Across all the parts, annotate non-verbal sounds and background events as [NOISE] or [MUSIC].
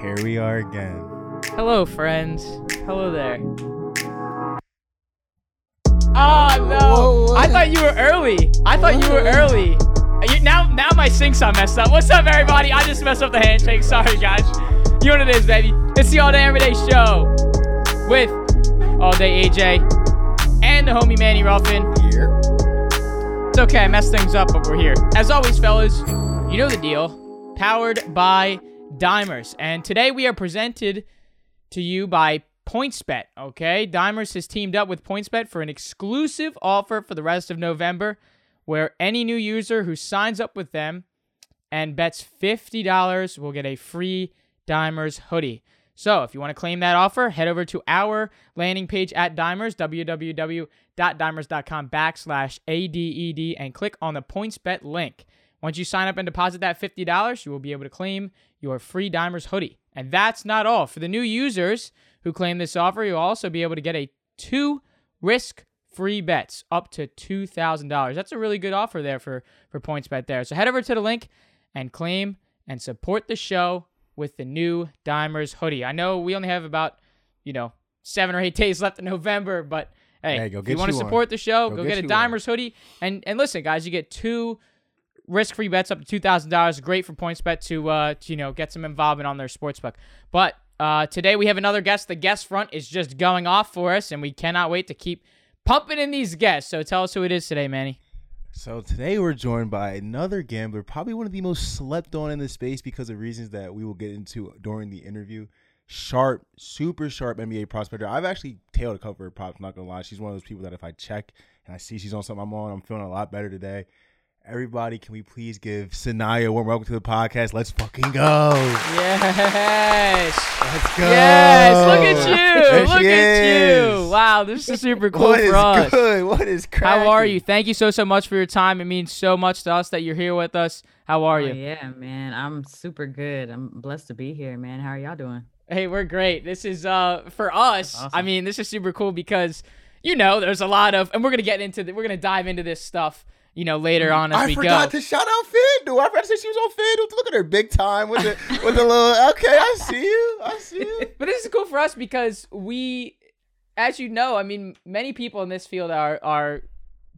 Here we are again. Hello, friends. Hello there. Oh no! Oh, Whoa, what I thought you were early. I thought you were early. You, now, now my syncs are messed up. What's up, everybody? I just messed up the handshake. [LAUGHS] Sorry, guys. You know what it is, baby. It's the All Day Everyday Show with All Day AJ and the homie Manny Ruffin. Here. It's okay, I messed things up, but we're here. As always, fellas, you know the deal. Powered by Dimers. And today we are presented to you by PointsBet, okay? Dimers has teamed up with PointsBet for an exclusive offer for the rest of November where any new user who signs up with them and bets $50 will get a free Dimers hoodie. So if you want to claim that offer, head over to our landing page at Dimers, www.dimers.com backslash ADED, and click on the PointsBet link. Once you sign up and deposit that $50, you will be able to claim your free Dimers hoodie. And that's not all. For the new users who claim this offer, you'll also be able to get a two risk free bets up to $2,000. That's a really good offer there for, for PointsBet there. So head over to the link and claim and support the show with the new Dimers hoodie. I know we only have about, you know, seven or eight days left in November, but hey, Hey, if you want to you one. support the show, go, Go get, get a you one. Dimers hoodie. And and listen, guys, you get two risk-free bets up to two thousand dollars. Great for PointsBet to uh to, you know get some involvement on their sportsbook. But uh, today we have another guest. The guest front is just going off for us, and we cannot wait to keep pumping in these guests. So tell us who it is today, Manny. So today we're joined by another gambler, probably one of the most slept on in the space because of reasons that we will get into during the interview. Sharp, super sharp NBA prospector. I've actually tailed a couple of props, not gonna lie. She's one of those people that if I check and I see she's on something I'm on, I'm feeling a lot better today. Everybody, can we please give Saniyah a warm welcome to the podcast? Let's fucking go. Yes. Let's go. Yes, look at you. There look she at you. Wow, this is super cool What is for us. good? What is cracking? How are you? Thank you so so much for your time. It means so much to us that you're here with us. How are Oh, you? yeah, man. I'm super good. I'm blessed to be here, man. How are y'all doing? Hey, we're great. This is uh for us. I mean, this is super cool because you know there's a lot of, and we're gonna get into the, we're gonna dive into this stuff, you know, later on as I we forgot to shout out FanDuel. I forgot to say she was on FanDuel. Look at her big time with the with the little. Okay, I see you. I see you. [LAUGHS] But this is cool for us because we, as you know, I mean, many people in this field are are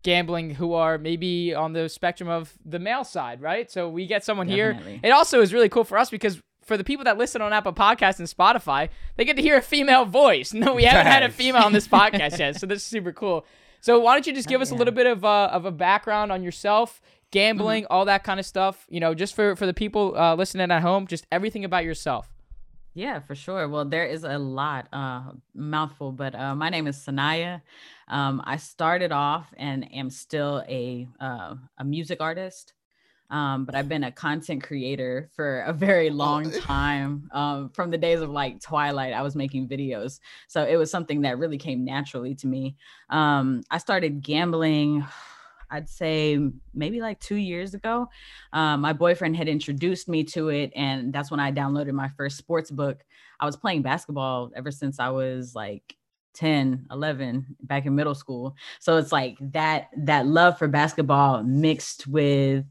gambling who are maybe on the spectrum of the male side, right? So we get someone Definitely. here. It also is really cool for us because for the people that listen on Apple Podcasts and Spotify, they get to hear a female voice. [LAUGHS] No, we haven't had a female on this podcast [LAUGHS] yet, so this is super cool. So why don't you just give us a little bit of uh, of a background on yourself, gambling, Mm-hmm. all that kind of stuff. You know, just for for the people uh, listening at home, just everything about yourself. Yeah, for sure. Well, there is a lot, uh, mouthful, but uh, my name is Saniyah. Um, I started off and am still a uh, a music artist. Um, but I've been a content creator for a very long time. Um, from the days of like Twilight, I was making videos. So it was something that really came naturally to me. Um, I started gambling, I'd say maybe like two years ago. Um, my boyfriend had introduced me to it, and that's when I downloaded my first sports book. I was playing basketball ever since I was like 10 11 back in middle school so it's like that that love for basketball mixed with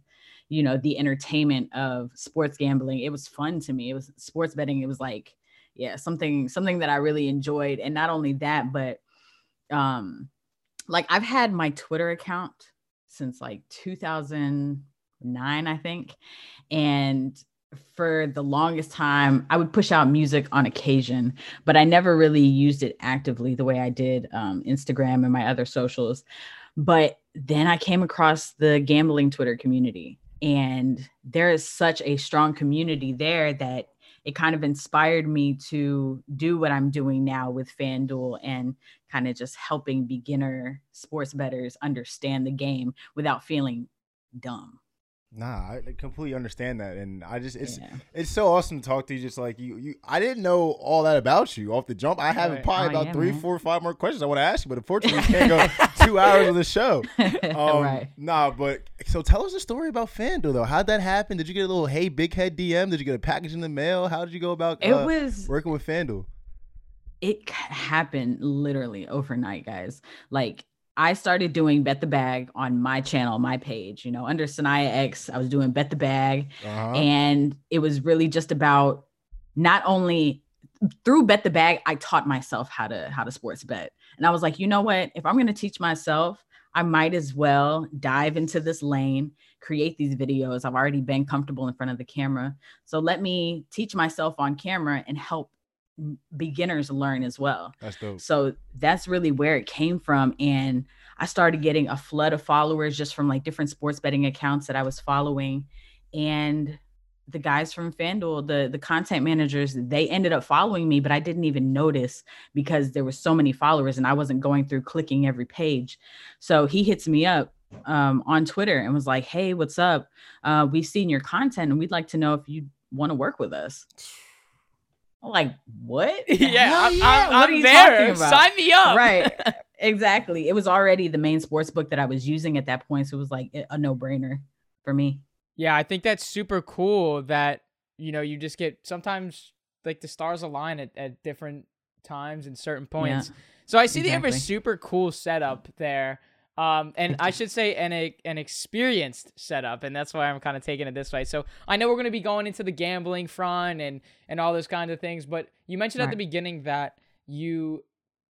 you know the entertainment of sports gambling it was fun to me. It was sports betting it was like yeah something something that i really enjoyed. And not only that but um like i've had my twitter account since like 2009 i think. And for the longest time i would push out music on occasion but i never really used it actively the way i did um, instagram and my other socials. But then i came across the gambling twitter community and there is such a strong community there that it kind of inspired me to do what i'm doing now with fanduel and kind of just helping beginner sports bettors understand the game without feeling dumb Nah, I completely understand that, and I just it's Yeah. it's so awesome to talk to you. Just like you, you, I didn't know all that about you off the jump. I have probably Oh, about yeah, three, man. four, five more questions I want to ask you, but unfortunately, we can't go [LAUGHS] two hours of the show. [LAUGHS] Um, right. Nah, but so tell us a story about FanDuel though. How'd that happen? Did you get a little hey big head DM? Did you get a package in the mail? How did you go about It uh, was working with FanDuel? it happened literally overnight, guys. Like I started doing bet the bag on my channel, my page, you know, under Saniyah X, I was doing bet the bag. Uh-huh. and it was really just about not only through bet the bag i taught myself how to how to sports bet. And i was like you know what? If i'm going to teach myself i might as well dive into this lane create these videos. I've already been comfortable in front of the camera. So let me teach myself on camera and help beginners learn as well That's dope. so that's really where it came from and i started getting a flood of followers just from like different sports betting accounts that i was following and the guys from FanDuel, the the content managers, they ended up following me, but I didn't even notice because there were so many followers and I wasn't going through clicking every page. So he hits me up um, on Twitter and was like, "Hey, what's up? Uh, we've seen your content and we'd like to know if you want to work with us." [LAUGHS] I'm like, "What? [LAUGHS] yeah, Hell I'm, yeah, I'm, I'm you there. talking about?" Sign me up. right [LAUGHS] exactly it was already the main sports book that i was using at that point so it was like a no-brainer for me Yeah, I think that's super cool that, you know, you just get sometimes like the stars align at, at different times and certain points. so I see that you have a super cool setup there. Um, and I should say an a, an experienced setup, and that's why I'm kind of taking it this way. So I know we're going to be going into the gambling front and and all those kind of things, but you mentioned at the beginning that you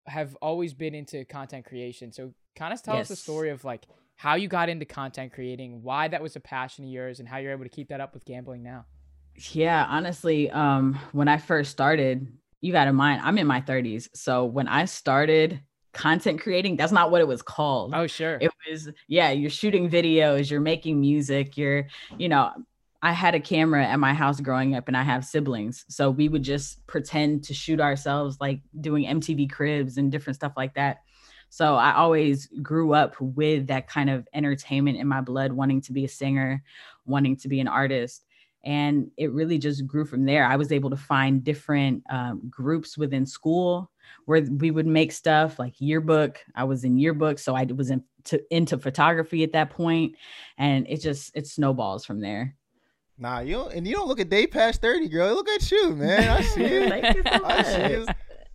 have always been into content creation. So kind of tell us the story of like how you got into content creating, why that was a passion of yours, and how you're able to keep that up with gambling now. yeah honestly um when i first started you got in mind i'm in my 30s so when i started content creating that's not what it was called. Oh, sure. it was yeah you're shooting videos you're making music you're you know i had a camera at my house growing up and i have siblings so we would just pretend to shoot ourselves like doing mtv cribs and different stuff like that. So i always grew up with that kind of entertainment in my blood wanting to be a singer wanting to be an artist and it really just grew from there. I was able to find different um, groups within school where we would make stuff like yearbook i was in yearbook so i was in to, into photography at that point and it just it snowballs from there Nah, you don't, and you don't look a day past thirty, girl. Look at you, man. I [LAUGHS] see you. Thank you so I see you.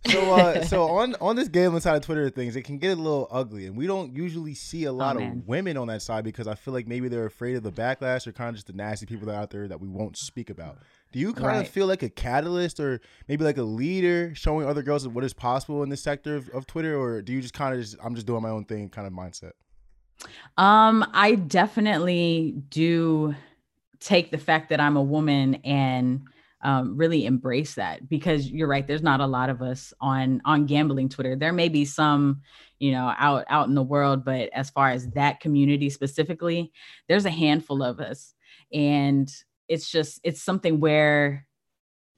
So, uh, so on on this gambling side of Twitter things, it can get a little ugly, and we don't usually see a lot of women on that side because I feel like maybe they're afraid of the backlash or kind of just the nasty people that are out there that we won't speak about. Do you kind of feel like a catalyst or maybe like a leader showing other girls what is possible in this sector of, of Twitter, or do you just kind of just I'm just doing my own thing kind of mindset? Um, I definitely do take the fact that I'm a woman and um, really embrace that because you're right. There's not a lot of us on on gambling Twitter. There may be some, you know, out out in the world, but as far as that community specifically, there's a handful of us, and it's just it's something where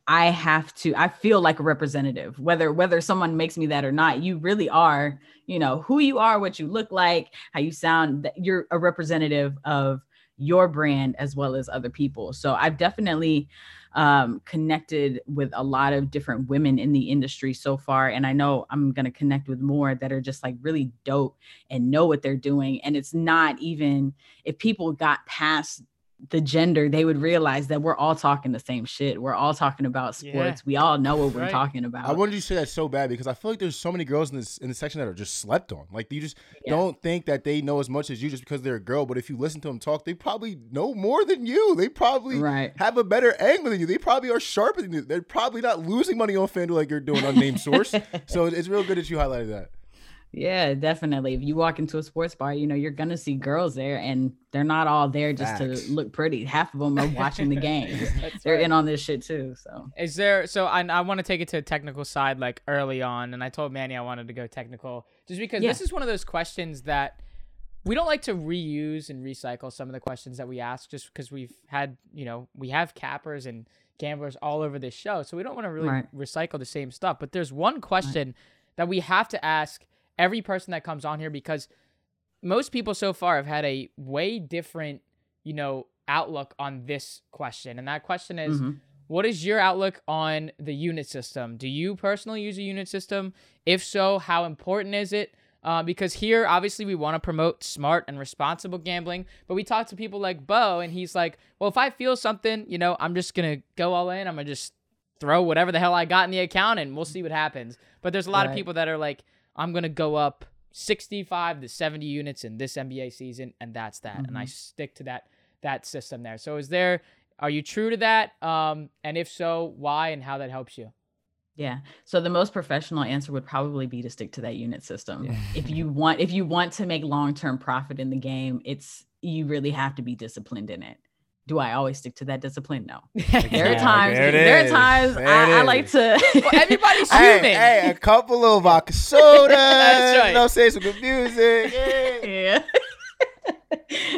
I have to I feel like a representative whether whether someone makes me that or not you really are you know who you are what you look like how you sound you're a representative of your brand as well as other people. So I've definitely um, connected with a lot of different women in the industry so far and I know I'm going to connect with more that are just like really dope and know what they're doing. And it's not even if people got past the gender, they would realize that we're all talking the same shit. We're all talking about Yeah. sports. We all know what we're Right. talking about. I wanted you to say that so bad because I feel like there's so many girls in this in this section that are just slept on. Like you just Yeah. don't think that they know as much as you just because they're a girl. But if you listen to them talk, they probably know more than you. They probably Right. have a better angle than you. They probably are sharper than you. They're probably not losing money on FanDuel like you're doing unnamed source. [LAUGHS] so it's real good that you highlighted that. Yeah, definitely. If you walk into a sports bar, you know, you're going to see girls there and they're not all there just Facts. to look pretty. Half of them are watching the games. [LAUGHS] That's they're right. in on this shit too. So, Is there so I I want to take it to a technical side like early on, and I told Manny I wanted to go technical just because Yeah. this is one of those questions that we don't like to reuse and recycle some of the questions that we ask just because we've had you know we have cappers and gamblers all over this show, so we don't want to really Right. recycle the same stuff. But there's one question that we have to ask every person that comes on here because most people so far have had a way different you know outlook on this question, and that question is. mhm. What is your outlook on the unit system? Do you personally use a unit system? If so, how important is it? Uh, because here, obviously, we want to promote smart and responsible gambling, but we talk to people like Bo, and he's like, "Well, if I feel something, you know, I'm just gonna go all in. I'm gonna just throw whatever the hell I got in the account, and we'll see what happens." But there's a lot of people that are like, "I'm gonna go up 65 to 70 units in this NBA season, and that's that," and I stick to that that system there. So, is there Are you true to that? Um, and if so, why and how that helps you? Yeah. So the most professional answer would probably be to stick to that unit system. Yeah. if [LAUGHS] you want if you want to make long-term profit in the game, it's you really have to be disciplined in it. Do I always stick to that discipline? No. [LAUGHS] There are times there there, are times There I, I like to [LAUGHS] Well, everybody's human. hey, a couple of [LAUGHS] vodka sodas. That's right. You know, say some good music. Yeah. yeah.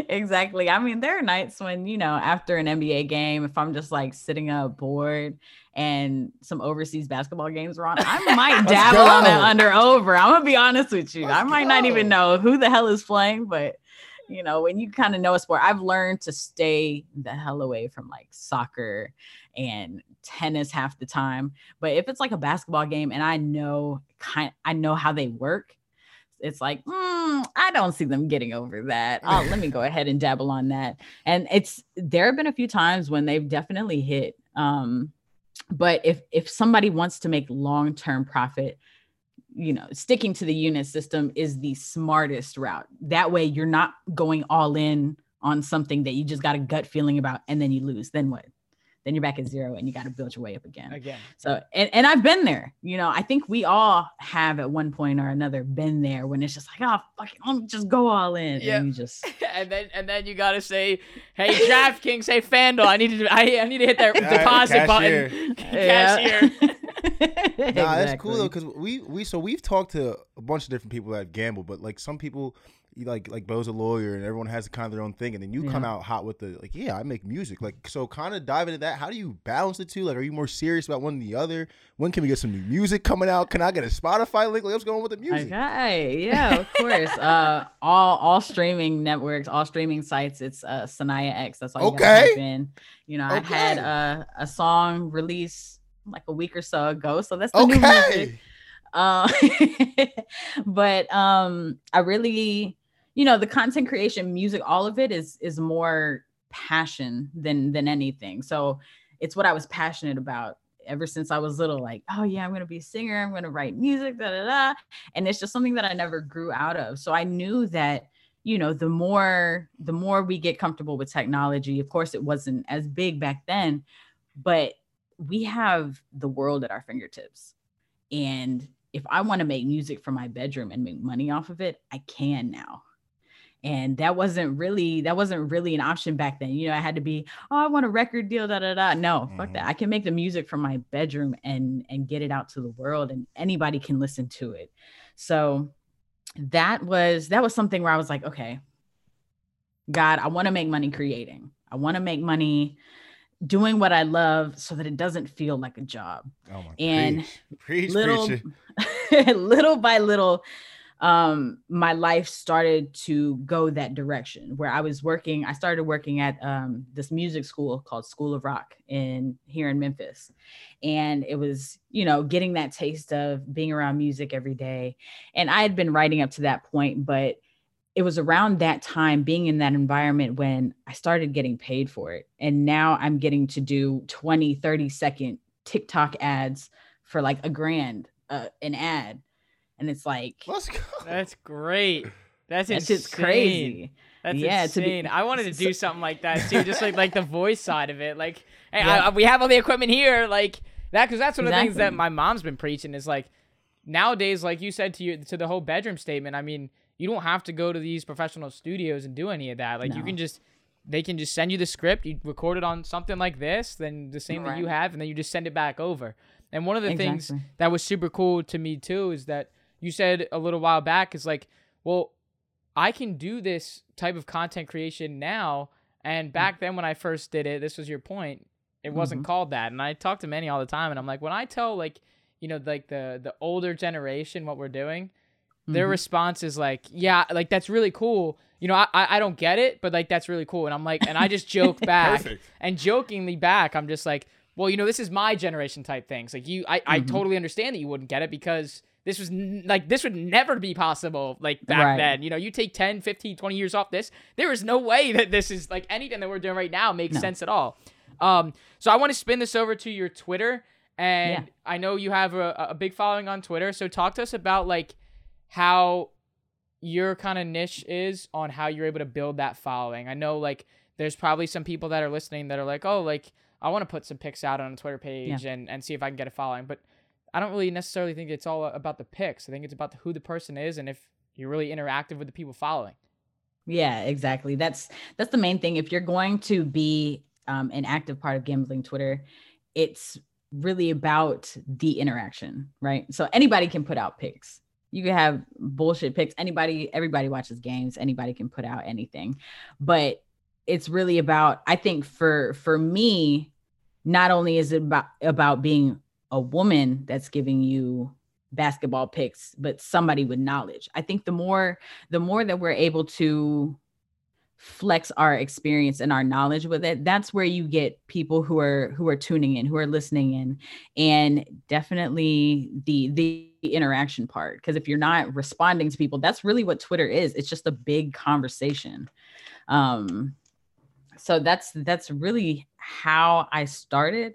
exactly. I mean, there are nights when, you know, after an NBA game, if I'm just like sitting up bored and some overseas basketball games are on, I might dabble on that under over. I'm gonna be honest with you. Let's I might not even know who the hell is playing, but you know, when you kind of know a sport, I've learned to stay the hell away from like soccer and tennis half the time. But if it's like a basketball game and I know kind I know how they work, it's like mm, I don't see them getting over that. [LAUGHS] Oh, let me go ahead and dabble on that. And it's there have been a few times when they've definitely hit. Um, but if if somebody wants to make long term profit, you know, sticking to the unit system is the smartest route. That way, you're not going all in on something that you just got a gut feeling about, and then you lose. Then what? Then you're back at zero, and you got to build your way up again. Again. So, and, and I've been there. You know, I think we all have at one point or another been there when it's just like, oh, fuck it, let me just go all in. Yeah. And you just, [LAUGHS] and then and then you gotta say, "Hey, DraftKings, hey FanDuel, I need to I, I need to hit that [LAUGHS] Yeah, deposit cashier. button, [LAUGHS] Yeah. Cashier." [LAUGHS] Nah, that's cool though because we we so we've talked to a bunch of different people that gamble, but like some people, like like Bo's a lawyer and everyone has kind of their own thing, and then you come out hot with the like, yeah, I make music. Like, so kind of dive into that. How do you balance the two? Like, are you more serious about one than the other? When can we get some new music coming out? Can I get a Spotify link? Like, what's going on with the music? Okay, yeah, of course. uh, all all streaming networks, all streaming sites. It's uh, Saniyah X. That's all you Okay. type. You know, I had uh, a song release like a week or so ago, so that's the new music. Okay. [LAUGHS] Um, but um, I really, you know, the content creation, music, all of it is is more passion than than anything. So it's what I was passionate about ever since I was little. Like, oh yeah, I'm gonna be a singer. I'm gonna write music. Da da da. And it's just something that I never grew out of. So I knew that you know the more the more we get comfortable with technology of course it wasn't as big back then but we have the world at our fingertips and if I want to make music for my bedroom and make money off of it, I can now. And that wasn't really that wasn't really an option back then. You know, I had to be, oh, I want a record deal, da da da. No, fuck that. Mhm. I can make the music from my bedroom and and get it out to the world and anybody can listen to it. So that was that was something where I was like, okay, God, I want to make money creating. I want to make money doing what I love so that it doesn't feel like a job. Oh my And preach, preach, little [LAUGHS] little by little um my life started to go that direction where i was working i started working at um this music school called school of rock in here in memphis. And it was you know getting that taste of being around music every day. And i had been writing up to that point but it was around that time being in that environment when i started getting paid for it and now i'm getting to do 20 30 second tiktok ads for like a grand uh, an ad and it's like Let's go. That's great. That's that's insane. just crazy That's Yeah, to be- insane. I wanted to do something like that too, just like like the voice side of it. Like, hey, Yeah. I, we have all the equipment here, like that, because that's one of the things that my mom's been preaching is like nowadays, like you said to you to the whole bedroom statement. I mean, you don't have to go to these professional studios and do any of that. Like, you can just they can just send you the script, you record it on something like this, then the same that you have, and then you just send it back over. And one of the things that was super cool to me too is that you said a little while back is like, well, I can do this type of content creation now. And mm. back then when I first did it, this was your point. It wasn't mm-hmm. called that. And I talk to many all the time, and I'm like, when I tell like, you know, like the the older generation what we're doing, their Mhm. response is like, yeah, like that's really cool. You know, I, I I don't get it, but like that's really cool. And I'm like, and I just [LAUGHS] joke back and jokingly back, I'm just like, well, you know, this is my generation type things. Like you, I, I Mhm. totally understand that you wouldn't get it because this was n- like, this would never be possible like back Right. then. You know, you take 10, 15, 20 years off this, there is no way that this is like anything that we're doing right now makes No. sense at all. Um, so I want to spin this over to your Twitter. And Yeah. I know you have a, a big following on Twitter. So talk to us about like how your kind of niche is on how you're able to build that following. I know like there's probably some people that are listening that are like, oh, like I want to put some pics out on a Twitter page Yeah. and and see if I can get a following, but I don't really necessarily think it's all about the pics. I think it's about who the person is and if you're really interactive with the people following. Yeah, exactly. That's that's the main thing. If you're going to be um, an active part of gambling Twitter, it's really about the interaction, right? So anybody can put out pics. You can have bullshit picks. Anybody, everybody watches games. Anybody can put out anything, but it's really about. I think for for me, not only is it about about being a woman that's giving you basketball picks, but somebody with knowledge. I think the more the more that we're able to flex our experience and our knowledge with it that's where you get people who are who are tuning in who are listening in and definitely the the interaction part because if you're not responding to people that's really what twitter is it's just a big conversation. Um so that's that's really how i started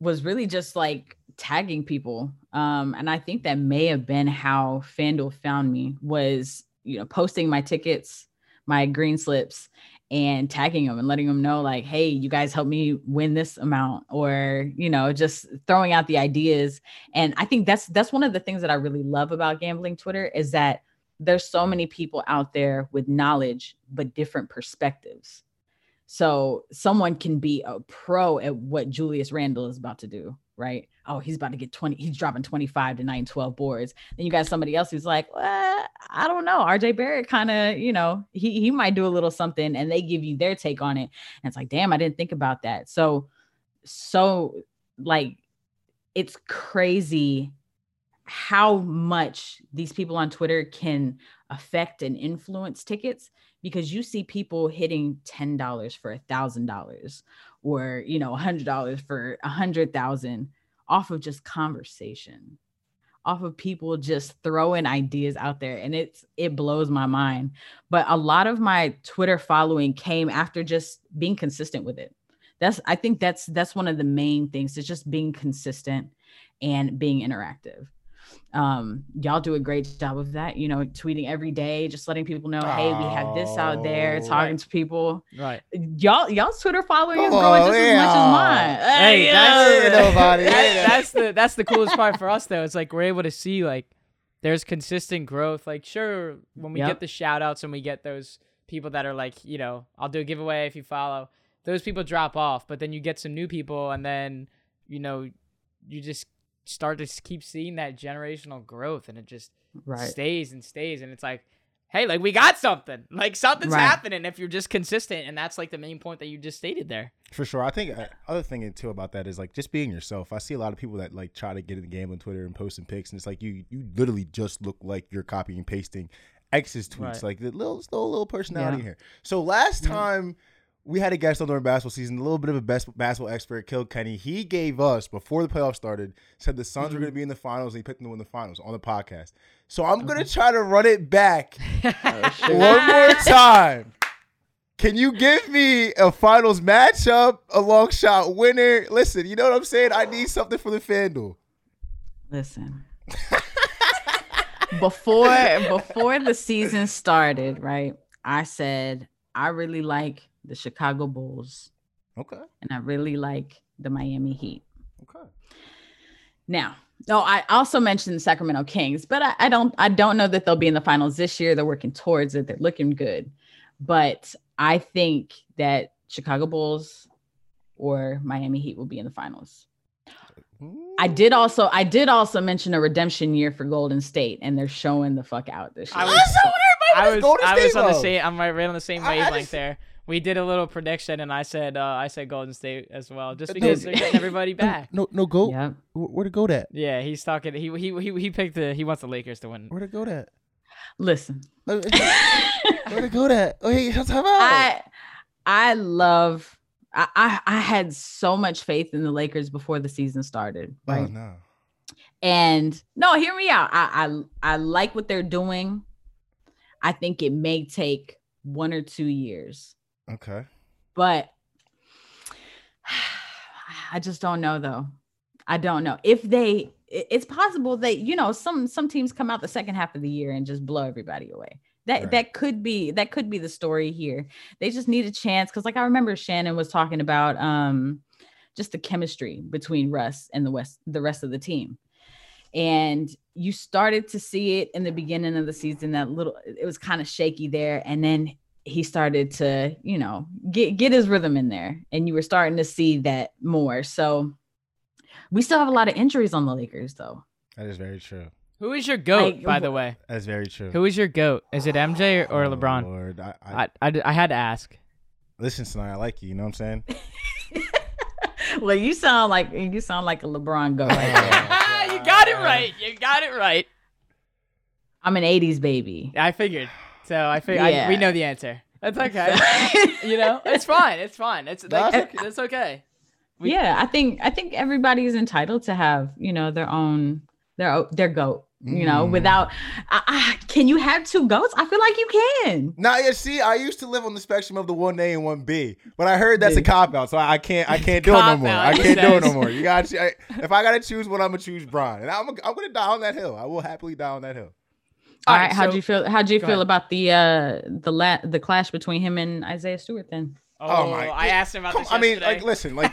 was really just like tagging people. Um and i think that may have been how fanduel found me was you know posting my tickets my green slips and tagging them and letting them know like hey you guys help me win this amount or you know just throwing out the ideas. And i think that's that's one of the things that i really love about gambling twitter is that there's so many people out there with knowledge but different perspectives. So someone can be a pro at what Julius Randle is about to do, right? Oh, he's about to get 20, he's dropping 25 to 9, 12 boards. Then you got somebody else who's like, well, I don't know. RJ Barrett kind of, you know, he he might do a little something and they give you their take on it. And it's like, damn, I didn't think about that. So, so like it's crazy how much these people on Twitter can affect and influence tickets because you see people hitting $10 for a thousand dollars or you know a hundred dollars for a hundred thousand off of just conversation off of people just throwing ideas out there and it's it blows my mind. But a lot of my twitter following came after just being consistent with it. That's i think that's that's one of the main things is just being consistent and being interactive um y'all do a great job of that you know tweeting every day just letting people know hey we have this out there Oh, talking right. to people Right. y'all y'all's twitter following is Come growing on, just as much as mine Hey, Hey, that's- yo. nobody. That- that's the that's the coolest part for us though. It's like we're able to see like there's consistent growth. Like sure, when we Yep. get the shout outs and we get those people that are like, you know, I'll do a giveaway if you follow. Those people drop off, but then you get some new people and then, you know, you just start to keep seeing that generational growth and it just right stays and stays and it's like hey like we got something [LAUGHS] like something's Right. happening if you're just consistent and that's like the main point that you just stated there For sure. I think uh, other thing too about that is like just being yourself. I see a lot of people that like try to get in the game on Twitter and posting pics, and it's like you you literally just look like you're copying and pasting X's tweets, Right. like the little little, little personality Yeah. here. So last Yeah. We had a guest on during basketball season, a little bit of a best basketball expert, Kill Kenny. He gave us before the playoffs started, said the Suns were Mm-hmm. going to be in the finals, and he picked them to win the finals on the podcast. So I'm gonna try to run it back [LAUGHS] Oh, one more time. Can you give me a finals matchup, a long shot winner? Listen, you know what I'm saying? I need something for the FanDuel. listen [LAUGHS] before before the season started right i said i really like the chicago bulls. Okay. and i really like the miami heat. Okay. now no i also mentioned the sacramento kings but I, I don't i don't know that they'll be in the finals this year. They're working towards it. They're looking good. But i think that chicago bulls or miami heat will be in the finals. I did also I did also mention a redemption year for Golden State, and they're showing the fuck out this year. I was- That's not what I was Golden I was on the same I'm right, right on the same I- I wavelength just- there. We did a little prediction and I said uh, I said Golden State as well, just because no. they're getting everybody back. No, no, go. Yep. Where, where to go that? Yeah, he's talking. He he he he picked the. He wants the Lakers to win. Where to go that? Listen, Where to go that? Oh, hey, time out. I I love I, I I had so much faith in the Lakers before the season started, oh no. And no, hear me out. I, I I like what they're doing. I think it may take one or two years, Okay. but [SIGHS] I just don't know though. I don't know if they. It's possible that you know some some teams come out the second half of the year and just blow everybody away. That Right. that could be that could be the story here. They just need a chance because, like I remember Shannon was talking about um just the chemistry between Russ and the West the rest of the team, and you started to see it in the beginning of the season. That little it was kind of shaky there, and then he started to you know get get his rhythm in there, and you were starting to see that more. So we still have a lot of injuries on the Lakers, though. That is very true. Who is your goat, Like, by the way? That's very true. Who is your goat? Is it MJ or, or Oh, LeBron? Lord. I, I, I, I, d- I had to ask. listen, tonight I like you. You know what I'm saying? [LAUGHS] [LAUGHS] well, you sound like you sound like a LeBron goat. Right oh, there. [LAUGHS] you got it right. You got it right. I'm an '80s baby. I figured. So I figured Yeah. we know the answer. That's [LAUGHS] okay. you know, it's fine. It's fine. It's like, That's it's okay. We- yeah, I think I think everybody is entitled to have you know their own their o- their goat. You know, Mm. without I, I, can you have two goats? I feel like you can. Now, yeah, see, I used to live on the spectrum of the one A and one B, but I heard that's a cop out, so I can't, I [LAUGHS] can't do it no more. out, I can't do it no more. You got, to if I gotta choose one, I'm gonna choose Brian, and I'm, I'm gonna die on that hill. I will happily die on that hill. All All right, right, how'd you feel? How'd you feel ahead. about the uh the la- the clash between him and Isaiah Stewart? Then Oh, Oh, my- I asked him about Come, this I mean, like, listen, like,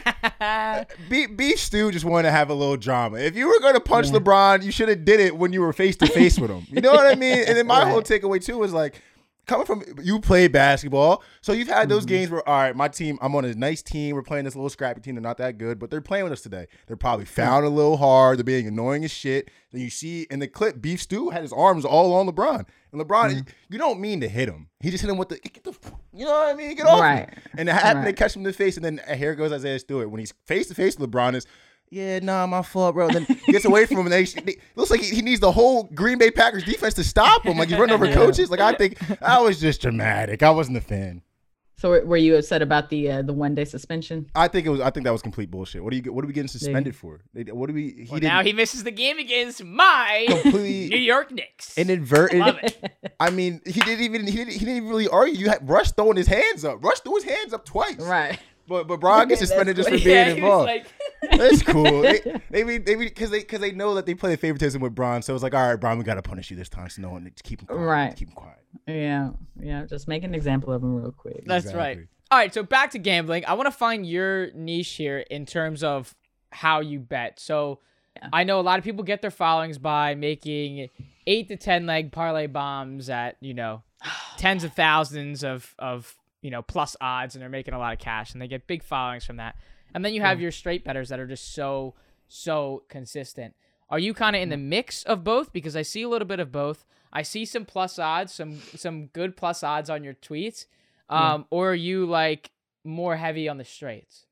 Beef, Beef Stew just wanted to have a little drama. If you were gonna punch Yeah. LeBron, you should have did it when you were face to face with him. You know what I mean? And then my [LAUGHS] whole takeaway too was like. Coming from you play basketball, so you've had those Mhm. games where all right, my team, I'm on a nice team. We're playing this little scrappy team. They're not that good, but they're playing with us today. They're probably found a little hard. They're being annoying as shit. Then you see in the clip, Beef Stew had his arms all on LeBron, and LeBron, you, you don't mean to hit him. He just hit him with the, get the you know what I mean? Get off me. Right. And it happened. They Right. catch him in the face, and then uh, here goes Isaiah Stewart when he's face to face with LeBron. Is yeah, nah, my fault, bro. Then gets away from him, and they, they looks like he, he needs the whole Green Bay Packers defense to stop him. Like he's running over Yeah. coaches. Like I think [LAUGHS] I was just dramatic. I wasn't a fan. so were- were you upset about the uh, the one day suspension? I think it was. I think that was complete bullshit. What are you? What are we getting suspended for? What do we? He well, now he misses the game against my [LAUGHS] New York Knicks. inadvertent. Love it. I mean, he didn't even. He didn't. He didn't even really argue. You had Russ throwing his hands up. Russ threw his hands up twice. right. But but Brian gets suspended just for [LAUGHS] being yeah, he was involved. like, [LAUGHS] That's cool. They [LAUGHS] they mean they because they because they know that they play favoritism with Bron, so it's like, all right, Bron, we gotta punish you this time. So no one just keep him quiet. Right. Keep him quiet. Yeah. Yeah. Just make an example of him real quick. That's Exactly. right. All right, so back to gambling. I want to find your niche here in terms of how you bet. So Yeah. I know a lot of people get their followings by making eight to ten leg parlay bombs at you know [SIGHS] tens of thousands of of you know plus odds, and they're making a lot of cash, and they get big followings from that. And then you have mm. your straight betters that are just so so consistent. Are you kind of in the mm. mix of both? Because I see a little bit of both. I see some plus odds, some some good plus odds on your tweets. Mm. Um, or are you like more heavy on the straights?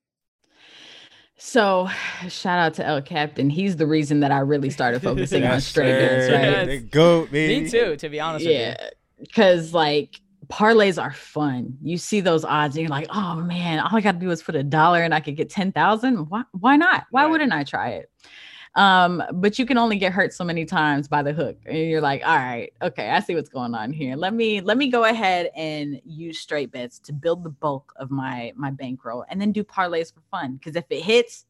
So, shout out to El Captain. He's the reason that I really started focusing on [LAUGHS] Yes, straight sir. bets, right? Yes. They goat, baby. Me too, to be honest Yeah, with you. because like parlays are fun. You see those odds, and you're like, oh man, all I got to do is put a dollar, and I could get ten thousand. Why? Why not? Why Right. wouldn't I try it? Um, but you can only get hurt so many times by the hook, and you're like, all right, okay, I see what's going on here. Let me let me go ahead and use straight bets to build the bulk of my my bankroll, and then do parlays for fun. Because if it hits,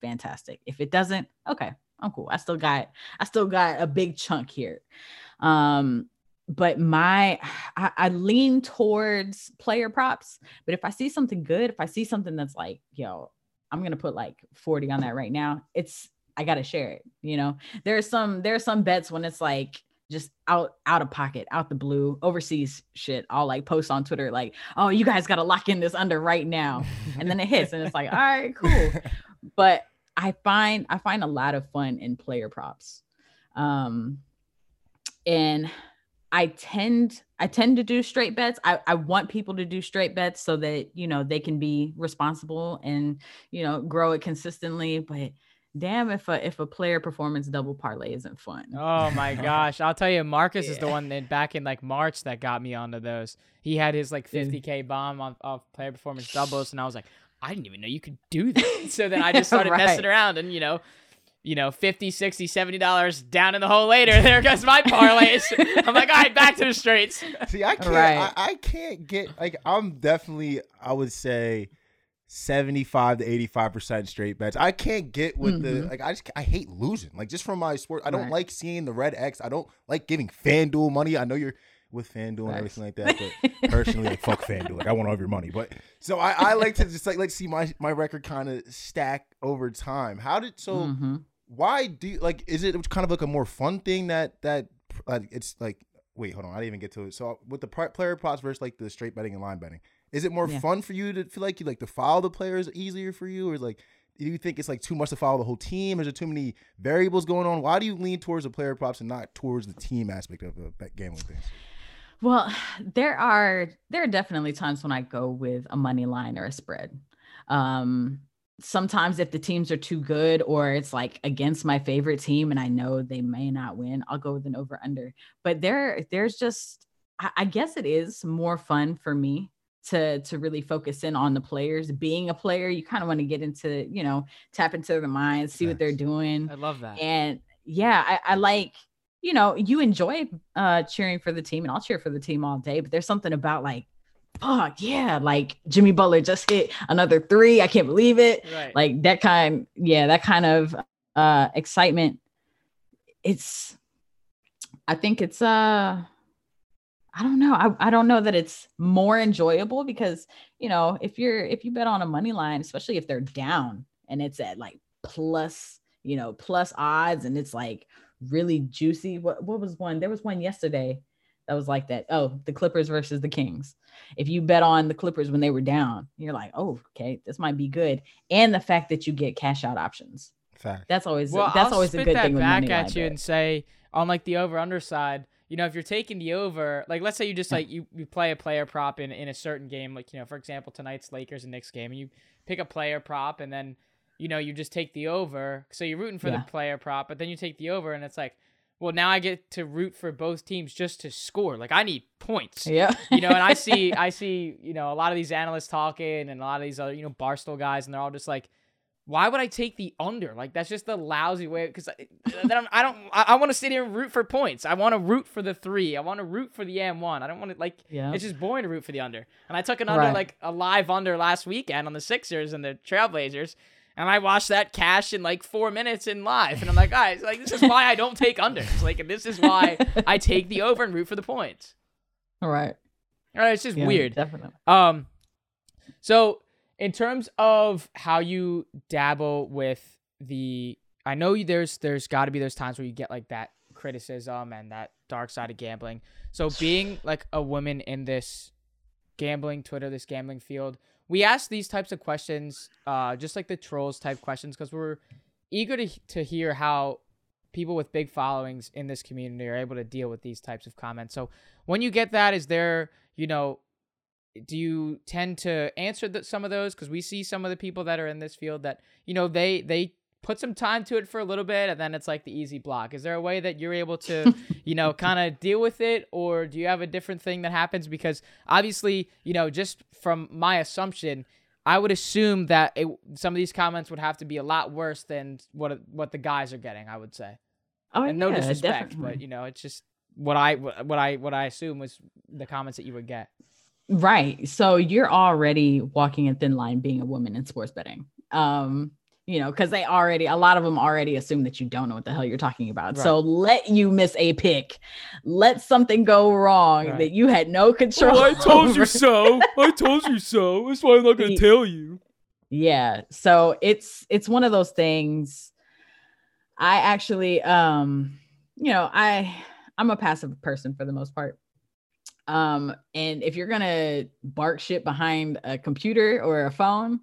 fantastic. If it doesn't, okay, I'm cool. I still got I still got a big chunk here. Um, but my I, I lean towards player props. But if I see something good, if I see something that's like, yo, I'm gonna put like 40 on that right now, it's I gotta share it. You know, there are some there are some bets when it's like just out out of pocket, out the blue, overseas shit. I'll like post on Twitter like, oh, you guys gotta lock in this under right now. And then it hits, and it's like, all right, cool. [LAUGHS] But I find I find a lot of fun in player props. Um and I tend I tend to do straight bets. I, I want people to do straight bets so that you know they can be responsible and you know grow it consistently. But damn if a if a player performance double parlay isn't fun. Oh my [LAUGHS] gosh. I'll tell you, Marcus is the one that back in like March that got me onto those. He had his like 50K bomb on off player performance [LAUGHS] doubles, and I was like, I didn't even know you could do that. [LAUGHS] so then I just started messing around and, you know, you know, 50, 60, 70 dollars down in the hole later. [LAUGHS] There goes my parlays. [LAUGHS] I'm like, all right, back to the streets. [LAUGHS] See, I can't. Right. I, I can't get like. I'm definitely. I would say. 75 to 85 percent straight bets. I can't get with the Mhm. like. I just I hate losing. Like just from my sport, I don't Right. like seeing the red X. I don't like giving FanDuel money. I know you're with FanDuel and everything like that. But personally, like fuck FanDuel. Like I want all of your money. But so I, I like to just like like see my my record kind of stack over time. How did so? Mm-hmm. Why do you like? Is it kind of like a more fun thing that that like it's like? Wait, hold on. I didn't even get to it. So with the player props versus like the straight betting and line betting, is it more Yeah. fun for you to feel like you like to follow the players easier for you, or like do you think it's like too much to follow the whole team? Is there too many variables going on? Why do you lean towards the player props and not towards the team aspect of the bet gambling thing? Well, there are there are definitely times when I go with a money line or a spread. Um, sometimes if the teams are too good or it's like against my favorite team and I know they may not win, I'll go with an over under. But there there's just I, I guess it is more fun for me to to really focus in on the players. Being a player, you kind of want to get into, you know, tap into their minds, see what they're doing I love that. and yeah I, I like you know you enjoy uh cheering for the team and i'll cheer for the team all day but there's something about like fuck yeah like jimmy butler just hit another three i can't believe it right. like that kind yeah that kind of uh excitement it's i think it's uh i don't know I, I don't know that it's more enjoyable because you know if you're if you bet on a money line especially if they're down and it's at like plus you know plus odds and it's like really juicy what what was one there was one yesterday that was like that oh the clippers versus the kings if you bet on the clippers when they were down you're like oh okay this might be good and the fact that you get cash out options Fact. that's always well, that's I'll always spit a good that thing with back at you bet. and say on like the over under side. You know, if you're taking the over, like let's say you just like you, you play a player prop in, in a certain game, like you know, for example, tonight's Lakers and Knicks game, and you pick a player prop, and then you know you just take the over. So you're rooting for Yeah. the player prop, but then you take the over, and it's like, well, now I get to root for both teams just to score. Like I need points. yeah you know, and I see [LAUGHS] I see, you know, a lot of these analysts talking and a lot of these other, you know, barstool guys, and they're all just like, why would I take the under? Like that's just the lousy way because then I'm, I don't I, I want to sit here and root for points. I want to root for the three. I want to root for the M one. I don't want to like yeah it's just boring to root for the under. And I took an under Right. like a live under last weekend on the Sixers and the Trailblazers. And I watched that cash in like four minutes in live, and I'm like, guys, like this is why I don't take unders. Like, and this is why I take the over and root for the points. all right All right, it's just Yeah, weird. definitely Um, so in terms of how you dabble with the, I know you, there's there's got to be those times where you get like that criticism and that dark side of gambling. So being like a woman in this gambling Twitter, this gambling field, we ask these types of questions, uh, just like the trolls type questions, because we're eager to to hear how people with big followings in this community are able to deal with these types of comments. So when you get that, is there, you know, do you tend to answer the, some of those because we see some of the people that are in this field that you know they they put some time to it for a little bit and then it's like the easy block is there a way that you're able to [LAUGHS] you know kind of deal with it or do you have a different thing that happens because obviously you know just from my assumption i would assume that it, some of these comments would have to be a lot worse than what what the guys are getting i would say oh and no disrespect definitely. but you know it's just what i what i what i assume was the comments that you would get Right. So you're already walking a thin line being a woman in sports betting. Um, you know, because they already a lot of them already assume that you don't know what the hell you're talking about. So let you miss a pick, let something go wrong Right. that you had no control. Oh, I [LAUGHS] told you so. I told you so. That's why I'm not gonna tell you. yeah so it's it's one of those things i actually um you know i i'm a passive person for the most part um and if you're gonna bark shit behind a computer or a phone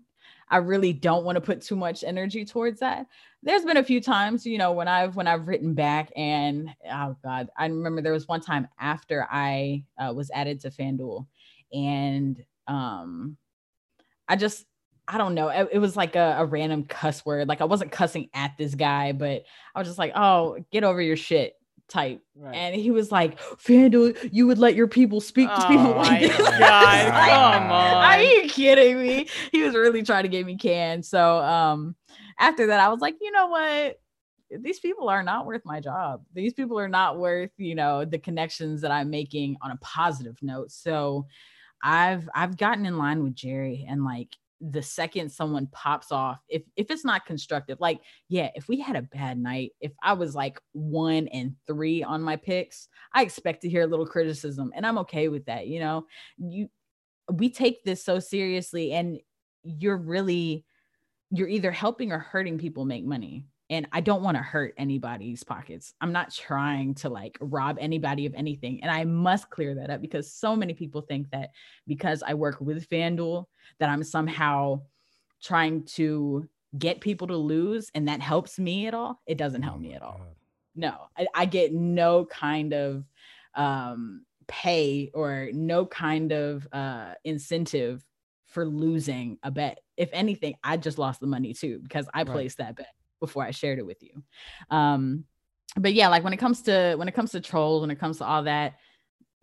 i really don't want to put too much energy towards that there's been a few times you know when i've when i've written back and oh god i remember there was one time after i uh, was added to fanduel and um i just I don't know. It, it was like a, a random cuss word. Like I wasn't cussing at this guy, but I was just like, "Oh, get over your shit." Type, Right. and he was like, "FanDuel, you would let your people speak to people Oh like this." God, Like, come [LAUGHS] Are you kidding me? He was really trying to get me canned. So, um, after that, I was like, you know what? These people are not worth my job. These people are not worth, you know, the connections that I'm making on a positive note. So, I've I've gotten in line with Jerry and like the second someone pops off, if if it's not constructive, like yeah, if we had a bad night, if I was like one and three on my picks, I expect to hear a little criticism, and I'm okay with that. You know, you we take this so seriously, and you're really you're either helping or hurting people make money and I don't want to hurt anybody's pockets. I'm not trying to like rob anybody of anything. And I must clear that up because so many people think that because I work with FanDuel, that I'm somehow trying to get people to lose and that helps me at all. It doesn't help oh me at all. God. No, I, I, get no kind of um, pay or no kind of uh, incentive for losing a bet. If anything, I just lost the money too because I placed that bet before I shared it with you. Um, but yeah, like when it comes to when it comes to trolls, when it comes to all that,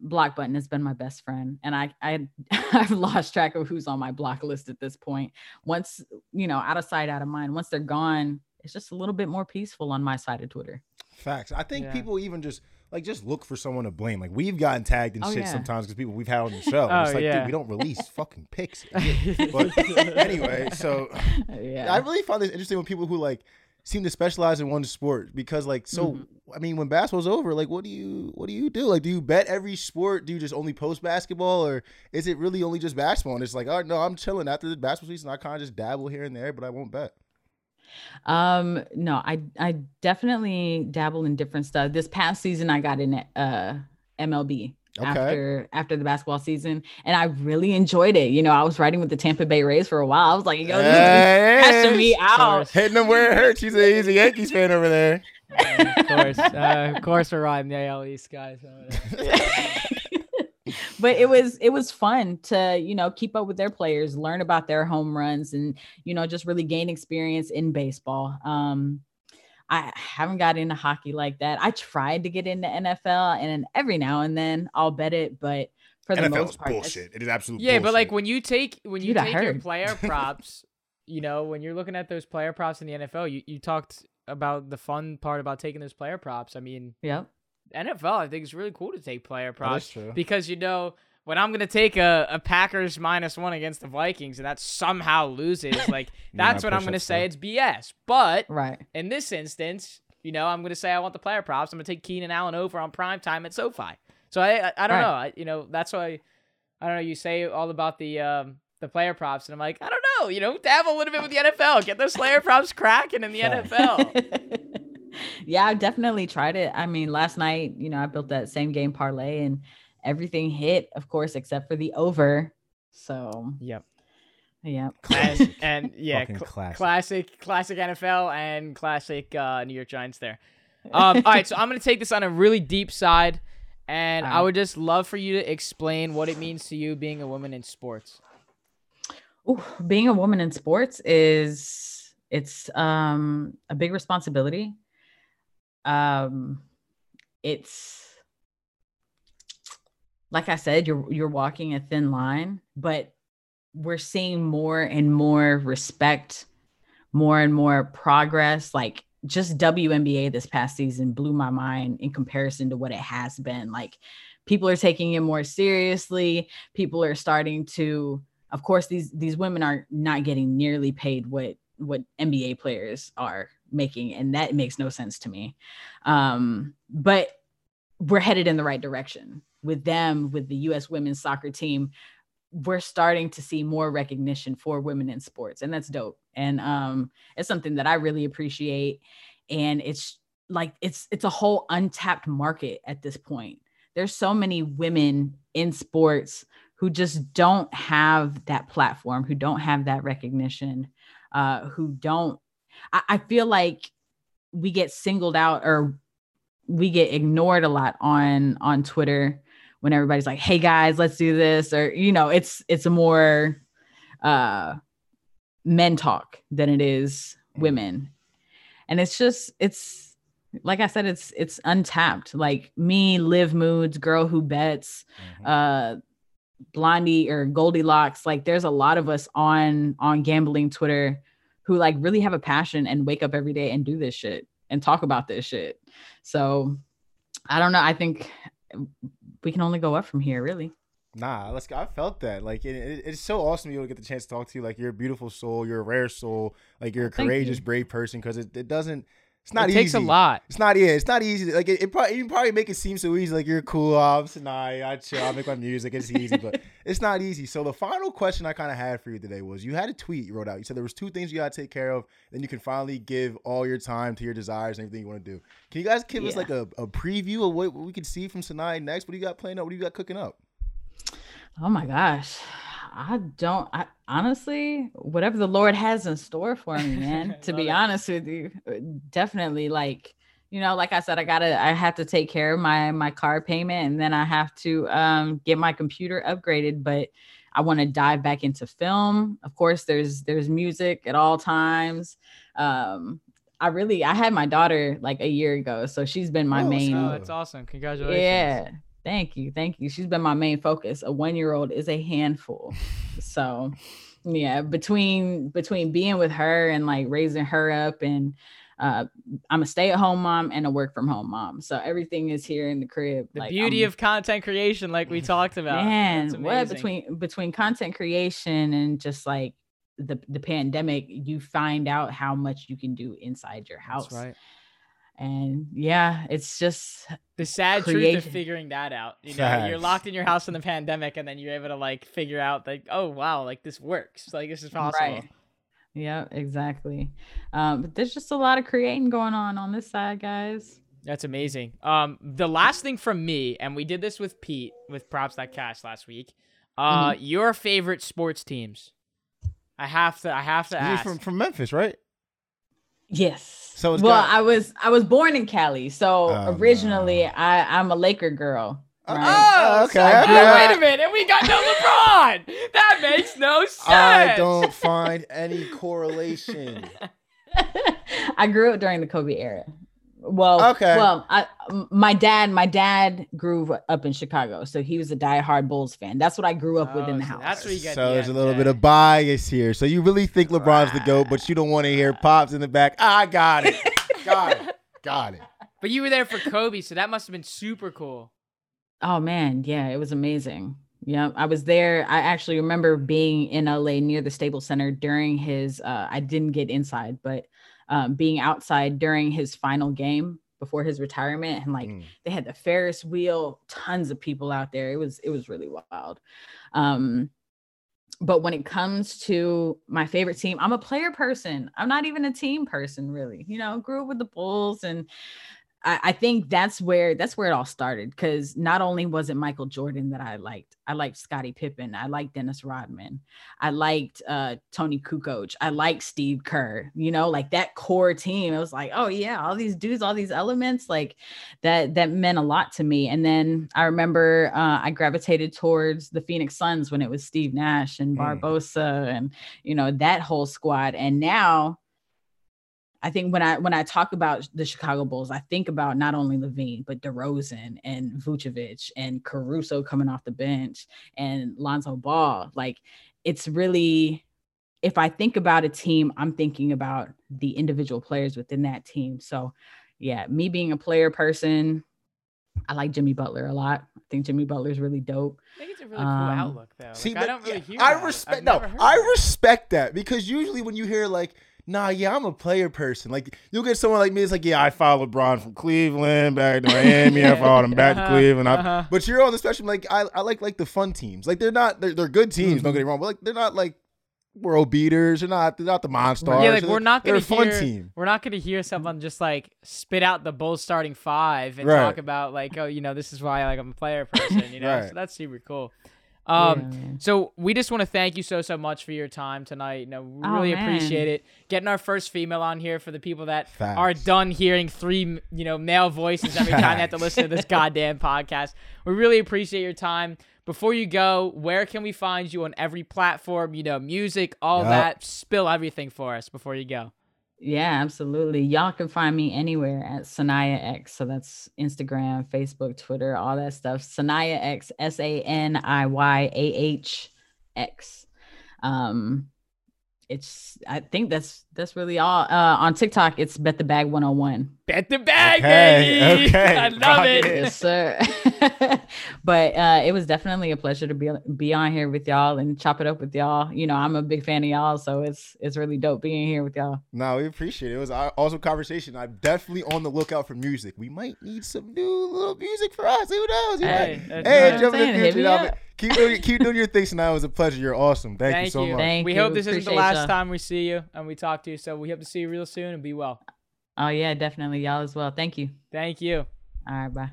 block button has been my best friend and i i [LAUGHS] i've lost track of who's on my block list at this point once you know out of sight out of mind once they're gone it's just a little bit more peaceful on my side of twitter facts i think yeah. people even just like just look for someone to blame like we've gotten tagged and oh, shit yeah. sometimes because people we've had on the [LAUGHS] show oh, it's like yeah. dude, we don't release [LAUGHS] fucking pics but anyway so yeah i really found this interesting with people who like seem to specialize in one sport because like so mm-hmm. I mean when basketball's over like what do you what do you do? Like do you bet every sport? Do you just only post basketball or is it really only just basketball? And it's like oh no I'm chilling after the basketball season. I kind of just dabble here and there but I won't bet. Um no I I definitely dabble in different stuff. This past season I got in uh MLB okay. after after the basketball season, and I really enjoyed it. You know, I was writing with the Tampa Bay Rays for a while. I was like, yo, this hey, is catching me out, hitting them where it hurts. He's a he's a Yankees fan over there. Uh, of course, [LAUGHS] uh, of course, we're riding the AL East guys. [LAUGHS] but it was it was fun to you know keep up with their players learn about their home runs and you know just really gain experience in baseball um I haven't got into hockey like that. I tried to get into NFL, and every now and then I'll bet it, but for the NFL most part, bullshit. It is absolute. Yeah, bullshit. but like when you take when you Dude, take your player [LAUGHS] props, you know, when you're looking at those player props in the NFL, you you talked about the fun part about taking those player props. I mean, yeah, NFL I think it's really cool to take player props because you know when I'm gonna take a, a Packers minus one against the Vikings and that somehow loses, [LAUGHS] like that's what I'm gonna say. It's BS. But right in this instance, you know, I'm gonna say I want the player props. I'm gonna take Keenan Allen over on prime time at SoFi. So I I, I don't right. know. I, you know, that's why I don't know. You say all about the um the player props, and I'm like, I don't know. You know, dabble a little bit with the NFL. Get those player props cracking in the NFL. [LAUGHS] [LAUGHS] yeah, I've definitely tried it. I mean, last night, you know, I built that same game parlay and everything hit, of course, except for the over. So yep. [LAUGHS] [LAUGHS] Yeah. And, and yeah, cl- classic. classic, classic NFL and classic uh, New York Giants there. Um, all right, so I'm gonna take this on a really deep side, and I would just love for you to explain what it means to you being a woman in sports. Ooh, being a woman in sports is it's um, a big responsibility. Um, it's like I said, you're you're walking a thin line, but we're seeing more and more respect, more and more progress. Like just WNBA this past season blew my mind in comparison to what it has been. Like people are taking it more seriously. People are starting to, of course, these these women are not getting nearly paid what what NBA players are making, and that makes no sense to me. Um, but we're headed in the right direction with them, with the US women's soccer team, we're starting to see more recognition for women in sports. And that's dope. And um, it's something that I really appreciate. And it's like it's it's a whole untapped market at this point. There's so many women in sports who just don't have that platform, who don't have that recognition, uh, who don't. I, I feel like we get singled out or we get ignored a lot on on Twitter when everybody's like, "Hey guys, let's do this," or you know, it's it's a more uh, men talk than it is mm. women, and it's just it's like I said, it's it's untapped. Like me, live Moods, girl who bets, mm-hmm. uh, Blondie or Goldilocks. Like there's a lot of us on on gambling Twitter who like really have a passion and wake up every day and do this shit and talk about this shit. So I don't know. I think we can only go up from here, really. Nah, let's. go. I felt that. Like it, it, it's so awesome to be able to get the chance to talk to you. Like you're a beautiful soul. You're a rare soul. Like you're a courageous, you. brave person. Because it, it doesn't. It's not it easy. takes a lot. It's not. Yeah, it's not easy. Like it, it probably you probably make it seem so easy. Like you're cool. Oh, I'm Saniyah. I chill. I make my music. It's easy, but [LAUGHS] it's not easy. So the final question I kind of had for you today was: you had a tweet you wrote out. You said there was two things you got to take care of, then you can finally give all your time to your desires and everything you want to do. Can you guys give us like a, a preview of what, what we can see from Saniyah next? What do you got playing up? What do you got cooking up? Oh my gosh. I don't I honestly whatever the Lord has in store for me, [LAUGHS] man. to be it. honest with you. uh, Definitely like you know, like I said, I gotta I have to take care of my my car payment and then I have to um get my computer upgraded, but I want to dive back into film. Of course, there's there's music at all times. Um I really I had my daughter like a year ago, so she's been my Oh, main Oh, that's awesome. Congratulations. yeah. Thank you. Thank you. She's been my main focus. A one year old is a handful. so yeah, between between being with her and like raising her up and uh I'm a stay at home mom and a work from home mom. So everything is here in the crib. The Like, beauty I'm- of content creation, like we talked about. man, what between between content creation and just like the the pandemic, you find out how much you can do inside your house. That's right. And yeah, it's just The sad truth Creation. of figuring that out. You know, you're locked in your house in the pandemic, and then you're able to like figure out like, oh wow, like this works. Like this is possible. Right. Yeah, exactly. Um, but there's just a lot of creating going on on this side, guys. That's amazing. Um, the last thing from me, and we did this with Pete with props that cash last week. Uh, Mm-hmm. your favorite sports teams. I have to. I have to You're ask. from from Memphis, right? Yes. So it's well, got- I was I was born in Cali, so Oh, originally no. I I'm a Laker girl. Oh, Right? okay, so- okay. Wait a minute. We got no LeBron. That makes no sense. I don't [LAUGHS] find any correlation. [LAUGHS] I grew up during the Kobe era. Well, Okay. Well, I m- my dad my dad grew up in Chicago, so he was a diehard Bulls fan. That's what I grew up with in Oh, the so house. that's where you get so the there's a little MJ. bit of bias here. So you really think LeBron's the goat, but you don't want to hear pops in the back. I got it, [LAUGHS] got it, got it. But you were there for Kobe, so that must have been super cool. Oh man, yeah, it was amazing. Yeah, I was there. I actually remember being in LA near the Staples Center during his uh I didn't get inside, but um being outside during his final game before his retirement and like Mm. they had the Ferris wheel, tons of people out there. It was it was really wild. Um but when it comes to my favorite team, I'm a player person. I'm not even a team person, really. You know, grew up with the Bulls and I, I think that's where that's where it all started because not only was it Michael Jordan that I liked, I liked Scottie Pippen, I liked Dennis Rodman, I liked uh, Toni Kukoc, I liked Steve Kerr. You know, like that core team. It was like, oh yeah, all these dudes, all these elements, like that that meant a lot to me. And then I remember uh, I gravitated towards the Phoenix Suns when it was Steve Nash and Mm. Barbosa and you know that whole squad. And now I think when I when I talk about the Chicago Bulls, I think about not only LaVine but DeRozan and Vucevic and Caruso coming off the bench and Lonzo Ball. Like it's really if I think about a team, I'm thinking about the individual players within that team. So yeah, me being a player person, I like Jimmy Butler a lot. I think Jimmy Butler is really dope. I think it's a really cool Um, outlook, though. Like, See, I don't really yeah, hear. I that. respect. No, I that. respect that because usually when you hear like, nah, yeah, I'm a player person. Like you'll get someone like me. It's like, yeah, I followed LeBron from Cleveland back to Miami. I [LAUGHS] followed him back to Uh-huh, Cleveland. I- uh-huh. But you're on the spectrum. Like I, I like like the fun teams. Like they're not. They're, they're good teams. Don't Mm-hmm. get me wrong. But like they're not like world beaters. They're not. They're not the monsters. Yeah, like we're not gonna a fun hear. team. We're not gonna hear someone just like spit out the Bulls starting five and Right. talk about like, oh, you know, this is why like I'm a player person. You know, [LAUGHS] Right. so that's super cool. Um, Yeah, so we just want to thank you so so much for your time tonight. You know, we Oh, really man. appreciate it. Getting our first female on here for the people that Facts. are done hearing three, you know, male voices every time they have to listen to this [LAUGHS] goddamn podcast. We really appreciate your time. Before you go, where can we find you on every platform? You know, music, all Yup. that. Spill everything for us before you go. Yeah, absolutely. Y'all can find me anywhere at Saniyah X. So that's Instagram, Facebook, Twitter, all that stuff. Saniyah X, S A N I Y A H X. Um, it's I think that's that's really all. Uh, on TikTok, it's Bet the Bag 101. Bet the bag, Okay, baby. [LAUGHS] okay, I love rock it. it. yes, sir. [LAUGHS] but uh, it was definitely a pleasure to be be on here with y'all and chop it up with y'all. You know, I'm a big fan of y'all, so it's it's really dope being here with y'all. No, we appreciate it. It was an awesome conversation. I'm definitely on the lookout for music. We might need some new little music for us. Who knows? You Hey, might- hey, jump in Saying, the hit future. Me now, up. but Keep doing, your- keep doing your thing tonight. It was a pleasure. You're awesome. Thank, Thank you so you. much. Thank we you. hope this isn't the last y'all. time we see you and we talk to you. So we hope to see you real soon and be well. Oh yeah, definitely y'all as well. Thank you. Thank you. All right, bye.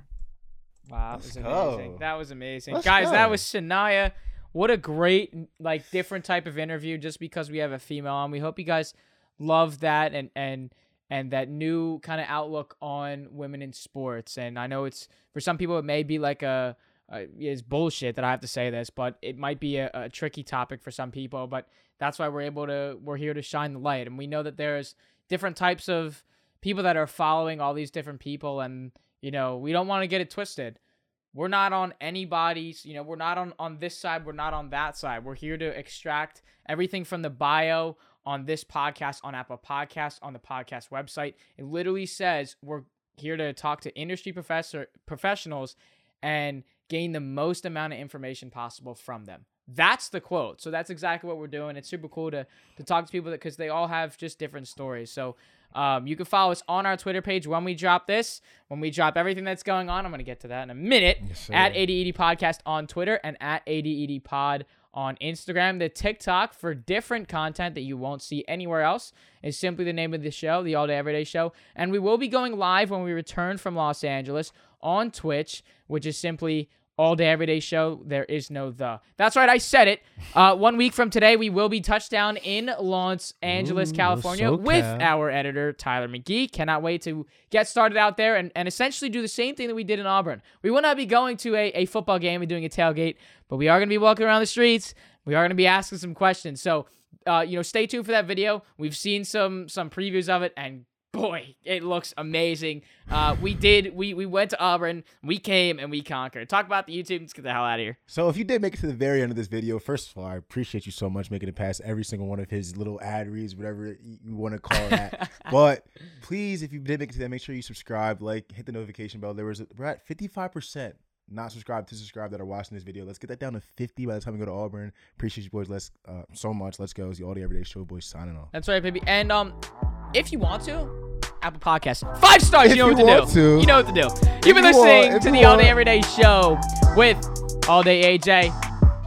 Wow, that was amazing. go. That was amazing. Let's Guys, that was Saniyah. What a great, like, different type of interview just because we have a female on. We hope you guys love that and, and, and that new kind of outlook on women in sports. And I know it's, for some people, it may be like a, uh, it's bullshit that I have to say this, but it might be a, a tricky topic for some people. But that's why we're able to, we're here to shine the light. And we know that there's different types of people that are following all these different people. And, you know, we don't want to get it twisted. We're not on anybody's, you know, we're not on, on this side, we're not on that side. We're here to extract everything from the bio on this podcast, on Apple Podcasts, on the podcast website. It literally says we're here to talk to industry professor professionals and gain the most amount of information possible from them. That's the quote. So that's exactly what we're doing. It's super cool to to talk to people because they all have just different stories. So um, you can follow us on our Twitter page when we drop this, when we drop everything that's going on. I'm going to get to that in a minute. Yes, at ADED Podcast on Twitter and at ADED Pod on Instagram. The TikTok for different content that you won't see anywhere else is simply the name of the show, the All Day Everyday Show. And we will be going live when we return from Los Angeles on Twitch, which is simply all day everyday show there is no the. That's right i said it. Uh, one week from today we will be touchdown in los angeles Ooh, california with SoCal. our editor tyler mcgee. Cannot wait to get started out there and, and essentially do the same thing that we did in auburn. We will not be going to a, a football game and doing a tailgate but we are going to be walking around the streets. We are going to be asking some questions. So uh, you know stay tuned for that video. We've seen some some previews of it and boy, it looks amazing. Uh, we did. We we went to Auburn. We came and we conquered. Talk about the YouTube. Let's get the hell out of here. So if you did make it to the very end of this video, first of all, I appreciate you so much making it past every single one of his little ad reads, whatever you want to call that. [LAUGHS] but please, if you did make it to that, make sure you subscribe, like, hit the notification bell. There was a, we're at fifty five percent not subscribed to subscribe that are watching this video. Let's get that down to fifty by the time we go to Auburn. Appreciate you boys. Let's uh, so much. Let's go. It's the All Day Everyday Show boys signing off. That's right, baby. And um, if you want to, Apple Podcast five stars. If you know you what to want do. to. You know what to do. You've been you want- listening if to you the All Day. Everyday Show with All Day AJ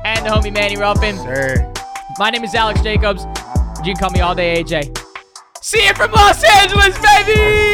and the homie Manny Ruffin. Sir. My name is Alex Jacobs. You can call me All Day AJ. See you from Los Angeles, baby.